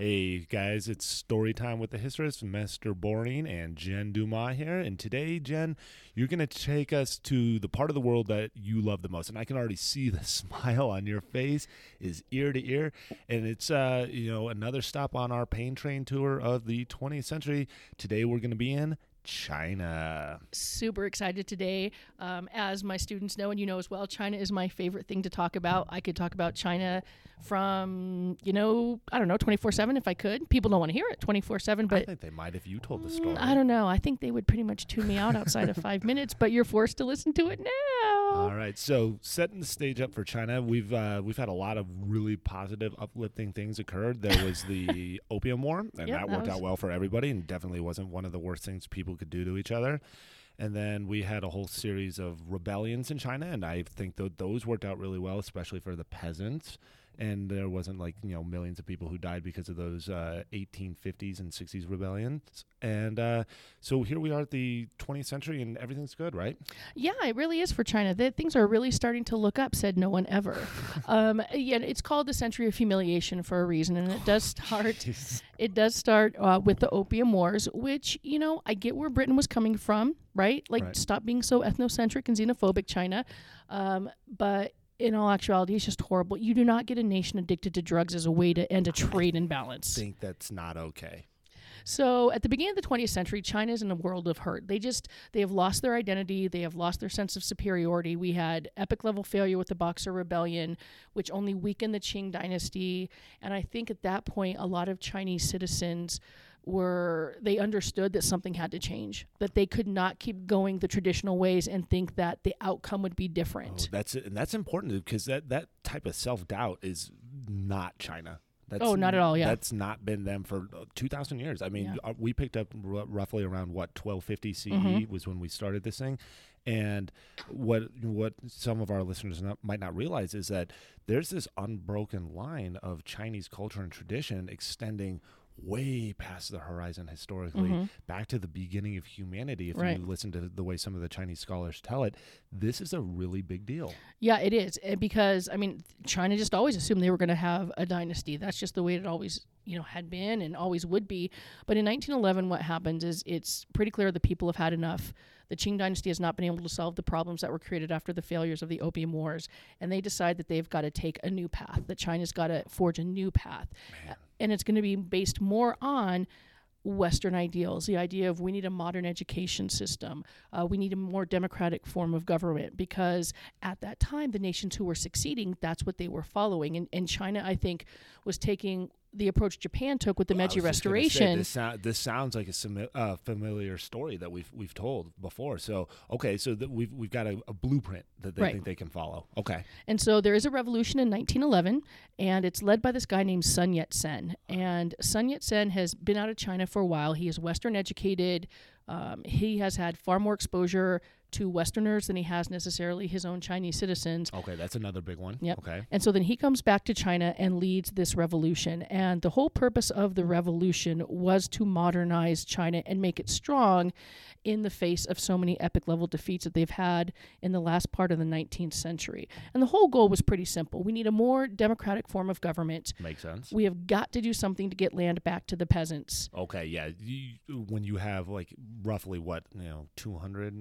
Hey guys, it's story time with the historist, Mr. Boring and Jen Dumas here. And today, Jen, you're going to take us to the part of the world that you love the most. And I can already see the smile on your face is ear to ear. And it's, uh, you know, another stop on our pain train tour of the 20th century. Today, we're going to be in China. Super excited today. Um, as my students know, and you know as well, China is my favorite thing to talk about. I could talk about China from, you know, I don't know, 24 7 if I could. People don't want to hear it 24 7, I but think they might if you told the story. Mm, I don't know. I think they would pretty much tune me out outside of five minutes, but you're forced to listen to it now. All right, so setting the stage up for China, we've uh, we've had a lot of really positive, uplifting things occurred. There was the Opium War, and Yep, that that worked was- out well for everybody, and definitely wasn't one of the worst things people could do to each other. And then we had a whole series of rebellions in China, and I think those worked out really well, especially for the peasants. And there wasn't like you know millions of people who died because of those uh, 1850s and 60s rebellions. And uh, so here we are at the 20th century, and everything's good, right? Yeah, it really is for China. That things are really starting to look up. Said no one ever. um, yeah, it's called the century of humiliation for a reason, and it does start. it does start uh, with the Opium Wars, which you know I get where Britain was coming from, right? Like Right. stop being so ethnocentric and xenophobic, China. Um, but in all actuality, it's just horrible. You do not get a nation addicted to drugs as a way to end a trade imbalance. I think that's not okay. So at the beginning of the 20th century, China is in a world of hurt. They just they have lost their identity. They have lost their sense of superiority. We had epic level failure with the Boxer Rebellion, which only weakened the Qing dynasty. And I think at that point, a lot of Chinese citizens were they understood that something had to change. That they could not keep going the traditional ways and think that the outcome would be Oh, different. that's and that's important because that that type of self doubt is not China. That's, Oh, not at all, yeah. that's not been them for uh, two thousand years. I mean, Yeah. uh, we picked up r- roughly around what twelve fifty CE Mhm. was when we started this thing, and what what some of our listeners not, might not realize is that there's this unbroken line of Chinese culture and tradition extending way past the horizon historically Mhm. back to the beginning of humanity if Right. you listen to the way some of the chinese scholars tell it this is a really big deal Yeah, it is eh, because I mean, China just always assumed they were going to have a dynasty. That's just the way it always, you know, had been and always would be. But in 1911, what happens is it's pretty clear the people have had enough. The Qing dynasty has not been able to solve the problems that were created after the failures of the Opium Wars, and they decide that they've got to take a new path. That China's got to forge a new path, and it's going to be based more on Western ideals, the idea of we need a modern education system, uh, we need a more democratic form of government, because at that time, the nations who were succeeding, that's what they were following. And, and China, I think, was taking the approach Japan took with the Well, Meiji was say, Restoration. this, this sounds like a simi- uh, familiar story that we've we've told before. So okay, so that we've we've got a, a blueprint that they Right. think they can follow. Okay, And so there is a revolution in 1911, and it's led by this guy named Sun Yat sen. And Sun Yat sen has been out of China for a while. He is Western educated. Um, he has had far more exposure to Westerners than he has necessarily his own Chinese citizens. okay, that's another big one. Yep. Okay, And so then he comes back to China and leads this revolution. And the whole purpose of the revolution was to modernize China and make it strong in the face of so many epic level defeats that they've had in the last part of the 19th century. And the whole goal was pretty simple. We need a more democratic form of government. makes sense. We have got to do something to get land back to the peasants. Okay, yeah. You, when you have like roughly what you know, two hundred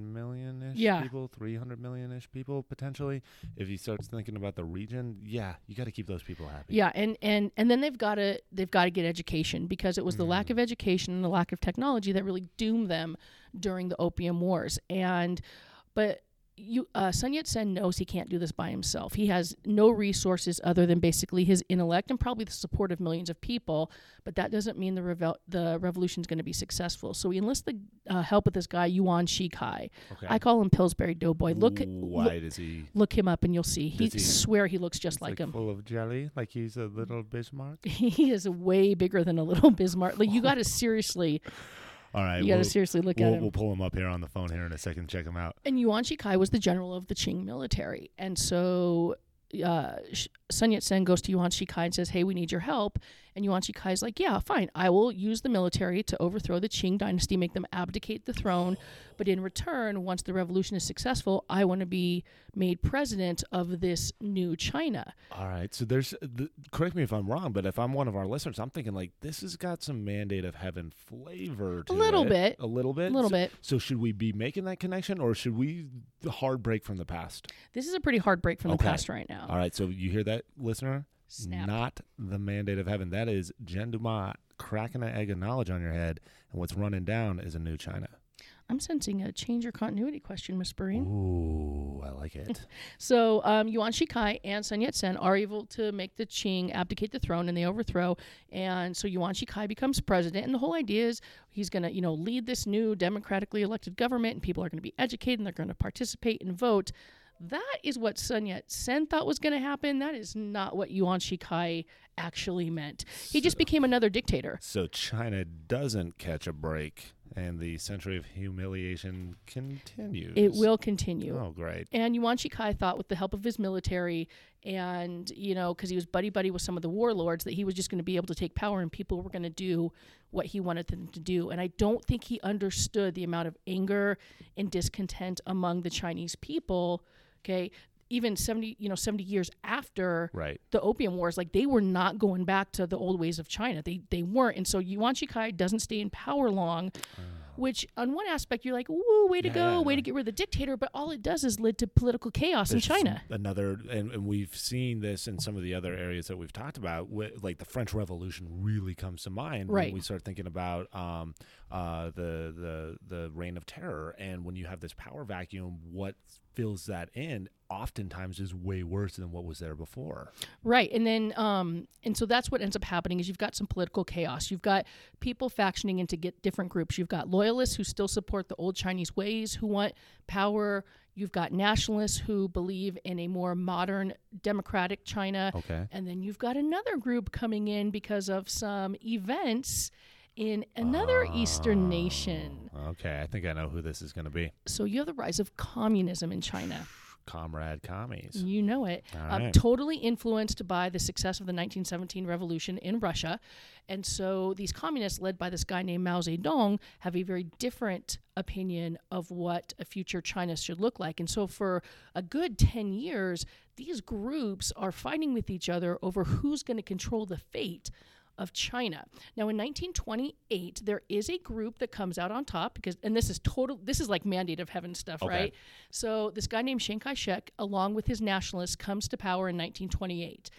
million ish Yeah. people, three hundred million ish people potentially. If you start thinking about the region, yeah, you got to keep those people happy. Yeah, and and and then they've got to they've got to get education because it was the lack mm. of education and the lack of technology that really doomed them during the Opium Wars. And but you uh, Sun Yat Sen knows he can't do this by himself. He has no resources other than basically his intellect and probably the support of millions of people. But that doesn't mean the revel- the revolution is going to be successful. So he enlists the uh, help of this guy Yuan Shikai. Okay. I call him Pillsbury Doughboy. Look Why look, does he? look him up and you'll see. He, he- swear he looks just It's like him. full of jelly, like he's a little Bismarck. he is way bigger than a little Bismarck. Like you got to seriously, All right, you got to we'll, seriously look we'll, at him. we'll pull him up here on the phone here in a second. Check him out. and Yuan Shikai was the general of the Qing military, and so uh, Sun Yat Sen goes to Yuan Shikai and says, "Hey, we need your help." And Yuan Shikai is like, yeah, fine. I will use the military to overthrow the Qing dynasty, make them abdicate the throne. But in return, once the revolution is successful, I want to be made president of this new China. All right. So there's, the, correct me if I'm wrong, but if I'm one of our listeners, I'm thinking like this has got some mandate of heaven flavor to A little it. bit. A little bit. A little so, bit. So should we be making that connection or should we hard break from the past? This is a pretty hard break from Okay. the past right now. All right. So you hear that, listener? Snap. Not the mandate of heaven. That is Jen Dumas cracking an egg of knowledge on your head, and what's running down is a new China. I'm sensing a change or continuity question, Miss Breen. Ooh, I like it. So um, Yuan Shikai and Sun Yat-sen are able to make the Qing abdicate the throne, and they overthrow. And so Yuan Shikai becomes president, and the whole idea is he's going to, you know, lead this new democratically elected government, and people are going to be educated, and they're going to participate and vote. That is what Sun Yat-sen thought was going to happen. That is not what Yuan Shikai actually meant. He just became another dictator. so China doesn't catch a break, and the century of humiliation continues. It will continue. Oh, great. And Yuan Shikai thought, with the help of his military, and you know, because he was buddy buddy with some of the warlords, that he was just going to be able to take power, and people were going to do what he wanted them to do. And I don't think he understood the amount of anger and discontent among the Chinese people. Okay, even seventy, you know, seventy years after Right. the Opium Wars, like they were not going back to the old ways of China. They they weren't, and so Yuan Shikai doesn't stay in power long. Which, on one aspect, you're like, "Ooh, way to Yeah, go, yeah, way to get rid of the dictator," but all it does is lead to political chaos in There's China. Another, and, and we've seen this in some of the other areas that we've talked about. wi- Like the French Revolution really comes to mind Right. when we start thinking about um, uh, the the the reign of terror. And when you have this power vacuum, what fills that in oftentimes is way worse than what was there before. Right. And then um and so that's what ends up happening is you've got some political chaos. You've got people factioning into get different groups. You've got loyalists who still support the old Chinese ways, who want power. You've got nationalists who believe in a more modern democratic China. Okay. And then you've got another group coming in because of some events in another Eastern nation. Okay, I think I know who this is going to be. So you have the rise of communism in China. Comrade commies. You know it. Um, right. totally influenced by the success of the 1917 revolution in Russia. And so these communists, led by this guy named Mao Zedong, have a very different opinion of what a future China should look like. And so for a good 10 years, these groups are fighting with each other over who's going to control the fate of China. Now in 1928 there is a group that comes out on top because and this is total this is like mandate of heaven stuff, Okay. right? So this guy named Chiang Kai-shek along with his nationalists comes to power in 1928.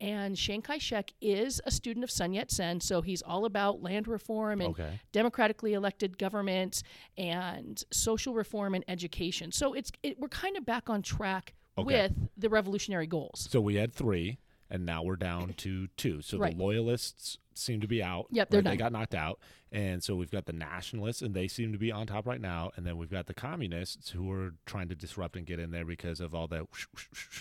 And Chiang Kai-shek is a student of Sun Yat-sen, so he's all about land reform and Okay. democratically elected government and social reform and education. So it's it, we're kind of back on track Okay. with the revolutionary goals. So we had three, and now we're down to two. So Right. the loyalists seem to be out. Yep, they're right? They got knocked out, and so we've got the nationalists, and they seem to be on top right now. And then we've got the communists who are trying to disrupt and get in there because of all that.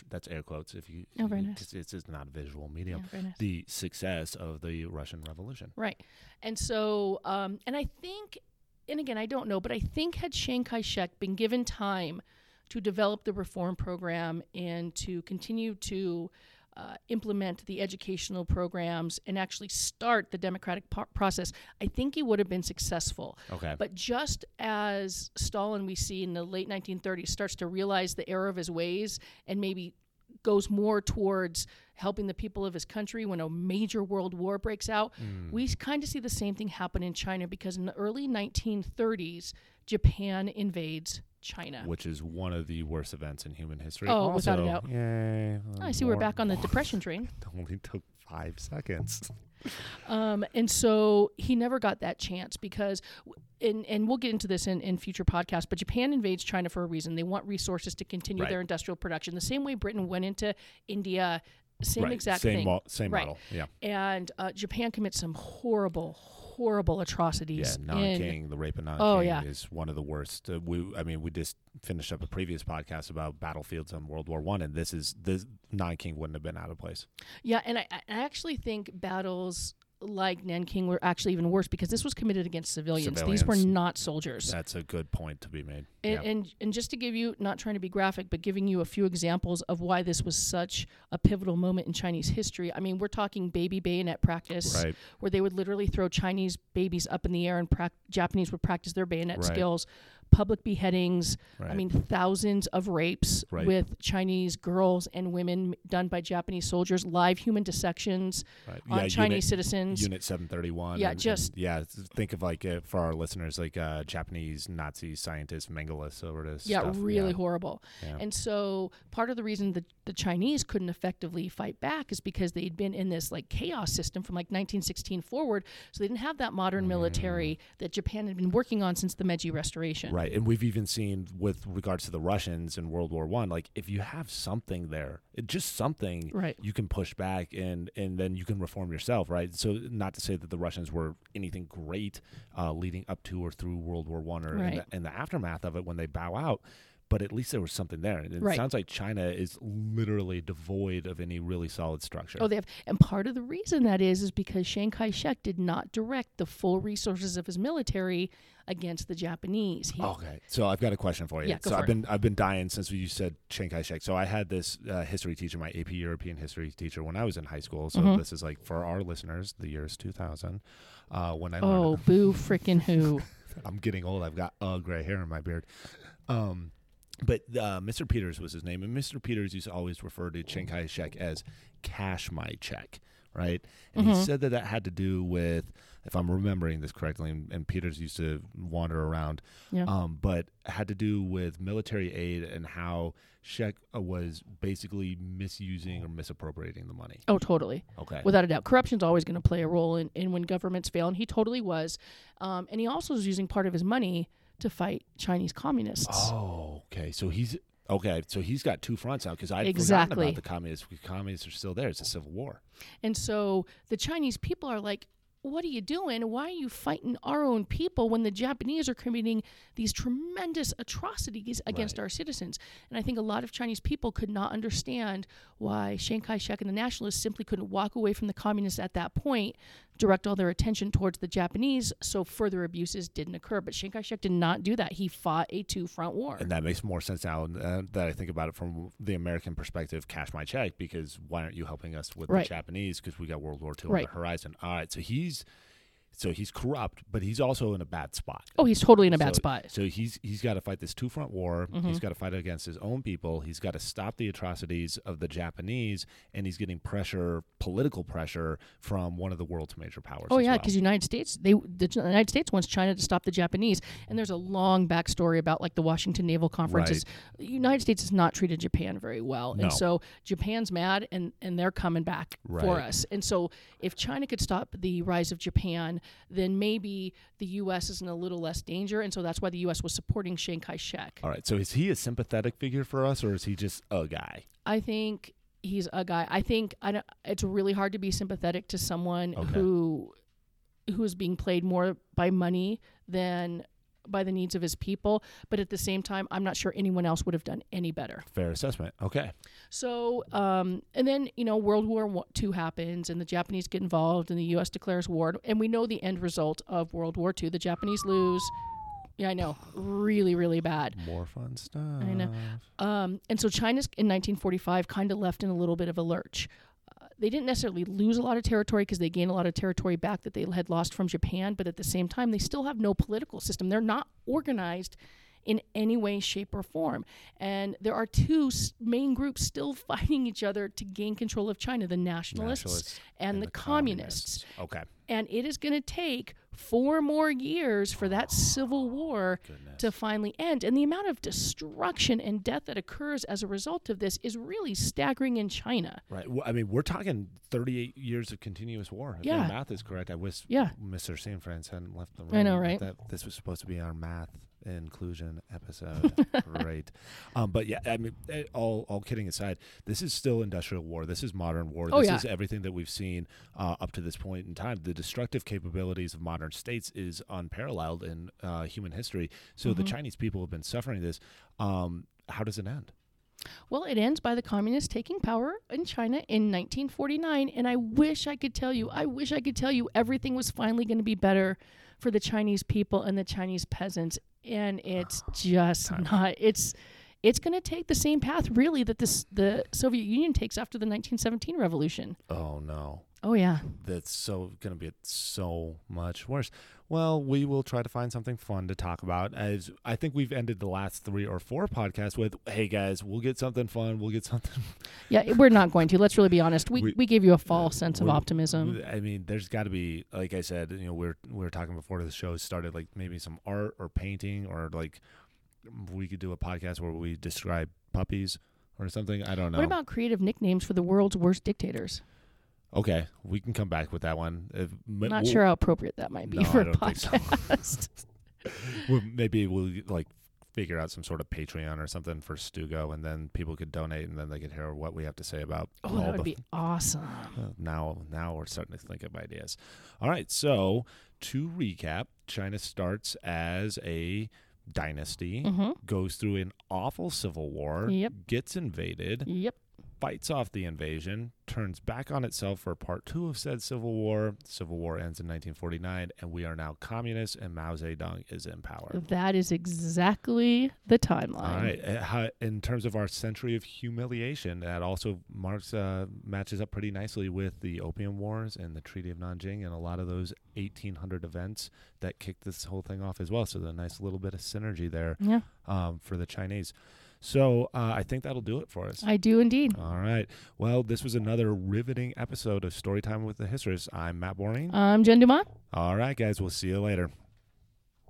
That's air quotes. If you, Oh, very nice. It's, it's not a visual medium. Yeah, nice. The success of the Russian Revolution. Right. And so, um, and I think, and again, I don't know, but I think had Chiang Kai shek been given time to develop the reform program and to continue to uh, implement the educational programs and actually start the democratic po- process, I think he would have been successful. Okay. But just as Stalin, we see in the late 1930s, starts to realize the error of his ways and maybe goes more towards helping the people of his country when a major world war breaks out, Hmm. we kind of see the same thing happen in China because in the early 1930s, Japan invades China. Which is one of the worst events in human history. Oh, without a doubt. Yay. I see we're back on the depression train. It only took five seconds. Um, and so he never got that chance because, and, and we'll get into this in, in future podcasts, but Japan invades China for a reason. They want resources to continue Right. their industrial production. The same way Britain went into India, same right. exact same thing. mo- same Right. model. Yeah. and uh, Japan commits some horrible, horrible Yeah, atrocities. in- Nanking, the rape of Nanking Oh, yeah. is one of the worst. Uh, we, I mean, we just finished up a previous podcast about battlefields on World War One, and this is this Nanking wouldn't have been out of place. Yeah, and I, I actually think battles like Nanking were actually even worse because this was committed against civilians. These were not soldiers. That's a good point to be made. And, yeah. and and just to give you, not trying to be graphic, but giving you a few examples of why this was such a pivotal moment in Chinese history. I mean, we're talking baby bayonet practice, Right. where they would literally throw Chinese babies up in the air, and prac- Japanese would practice their bayonet Right. skills. Public beheadings. I mean, thousands of rapes Right. with Chinese girls and women done by Japanese soldiers. Live human dissections Right. on Yeah, Chinese unit, citizens. Unit 731. Yeah, and- and, just- yeah. Think of like uh, for our listeners, like uh, Japanese Nazi scientist Mengele sort of yeah, stuff. really yeah. horrible. Yeah. And so part of the reason that the Chinese couldn't effectively fight back is because they'd been in this like chaos system from like 1916 forward. So they didn't have that modern military that Japan had been working on since the Meiji Restoration. Right, and we've even seen with regards to the Russians in World War One, like if you have something there, it, just something, Right. you can push back and and then you can reform yourself, right? So not to say that the Russians were anything great uh, leading up to or through World War One or in, the, in the aftermath of it when they bow out. But at least there was something there. And it Right. sounds like China is literally devoid of any really solid structure. Oh, they have, and part of the reason that is is because Chiang Kai-shek did not direct the full resources of his military against the Japanese. He, Okay, so I've got a question for you. Yeah, so I've it. been I've been dying since you said Chiang Kai-shek. So I had this uh, history teacher, my AP European history teacher, when I was in high school. So Mhm. this is like for our listeners, the year is 2000. Uh, when I Oh, learned, boo freaking who. I'm getting old. I've got uh, gray hair in my beard. Um, but uh, Mr. Peters was his name, and Mr. Peters used to always refer to Chiang Kai-shek as "cash my check," right? And he Mhm. said that that had to do with, if I'm remembering this correctly, and, and Peters used to wander around, Yeah. um, but had to do with military aid and how Sheck uh, was basically misusing or misappropriating the money. Oh, totally. Okay. Without a doubt. Corruption's always going to play a role in, in when governments fail, and he totally was. Um, and he also was using part of his money to fight Chinese communists. Oh, okay. So he's okay. So he's got two fronts now because I'd Exactly. forgotten about the communists. The communists are still there. It's a civil war. And so the Chinese people are like, what are you doing? Why are you fighting our own people when the Japanese are committing these tremendous atrocities against Right. our citizens? And I think a lot of Chinese people could not understand why Chiang Kai shek and the nationalists simply couldn't walk away from the communists at that point, direct all their attention towards the Japanese so further abuses didn't occur. But Chiang Kai shek did not do that. He fought a two front war. And that makes more sense now uh, that I think about it from the American perspective. Cash my check because why aren't you helping us with Right. the Japanese? Because we got World War II Right. on the horizon. All right. So he's so he's corrupt, but he's also in a bad spot. oh, he's totally in a bad so, spot. So he's he's got to fight this two front war. Mm-hmm. He's got to fight against his own people. He's got to stop the atrocities of the Japanese, and he's getting pressure, political pressure, from one of the world's major powers. Oh yeah, well. because United States, they the United States wants China to stop the Japanese, and there's a long backstory about like the Washington Naval Conferences. The United States has not treated Japan very well, No. and so Japan's mad, and and they're coming back for us. And so if China could stop the rise of Japan, then maybe the U.S. is in a little less danger, and so that's why the U.S. was supporting Chiang Kai-shek. All right. So is he a sympathetic figure for us, or is he just a guy? I think he's a guy. I think I don't, it's really hard to be sympathetic to someone Okay. who who is being played more by money than by the needs of his people. But at the same time, I'm not sure anyone else would have done any better. Fair assessment. Okay. So, um, and then you know, World War Wa- II happens, and the Japanese get involved, and the U.S. declares war, and we know the end result of World War II. The Japanese lose. Yeah, I know, really, really bad. More fun stuff. I know. Um, and so China's in 1945 kind of left in a little bit of a lurch. They didn't necessarily lose a lot of territory because they gained a lot of territory back that they had lost from Japan, but at the same time, they still have no political system. They're not organized in any way, shape, or form. And there are two s- main groups still fighting each other to gain control of China the nationalists, Nationalists and, the, communists. Okay. And it is going to take four more years for that civil war Goodness. to finally end. And the amount of destruction and death that occurs as a result of this is really staggering in China. Right. Well, I mean, we're talking 38 years of continuous war. If Yeah. math is correct. I wish Yeah. Mr. San Franz hadn't left the room. I know, right? That this was supposed to be our math inclusion episode. Great. Um, but yeah, I mean, eh, all all kidding aside, this is still industrial war. This is modern war. Oh, this yeah. is everything that we've seen uh, up to this point in time. The destructive capabilities of modern states is unparalleled in uh, human history. So Mm-hmm. the Chinese people have been suffering this. Um, how does it end? Well, it ends by the communists taking power in China in 1949. And I wish I could tell you, I wish I could tell you everything was finally going to be better for the Chinese people and the Chinese peasants. And it's just not. It's it's going to take the same path, really, that this the Soviet Union takes after the 1917 revolution. Oh no. Oh yeah, That's so going to be so much worse. Well, we will try to find something fun to talk about. As I think we've ended the last three or four podcasts with, "Hey guys, we'll get something fun. We'll get something." yeah. We're not going to. Let's really be honest. We We- we, gave you a false uh, sense of optimism. I mean, there's got to be, like I said, you know, we're we were talking before the show started, like maybe some art or painting, or like we could do a podcast where we describe puppies or something. I don't know. What about creative nicknames for the world's worst dictators? Okay, we can come back with that one. If, not sure how appropriate that might be No, for a so. podcast. well, maybe we'll like figure out some sort of Patreon or something for Stugo, and then people could donate, and then they could hear what we have to say about. oh, that would the- be awesome. Uh, now, now we're starting to think of ideas. All right, so to recap, China starts as a dynasty, hmm goes through an awful civil war, Yep. gets invaded, Yep. Fights off the invasion, turns back on itself for part two of said civil war. Civil war ends in 1949, and we are now communists, and Mao Zedong is in power. That is exactly the timeline. All right. uh, In terms of our century of humiliation, that also marks uh, matches up pretty nicely with the Opium Wars and the Treaty of Nanjing and a lot of those 1800 events that kicked this whole thing off as well. So the nice little bit of synergy there Yeah, um, for the Chinese. So uh, I think that'll do it for us. I do indeed. All right. Well, this was another riveting episode of Storytime with the Histories. I'm Matt Borning. I'm Jen Dumas. All right, guys. We'll see you later.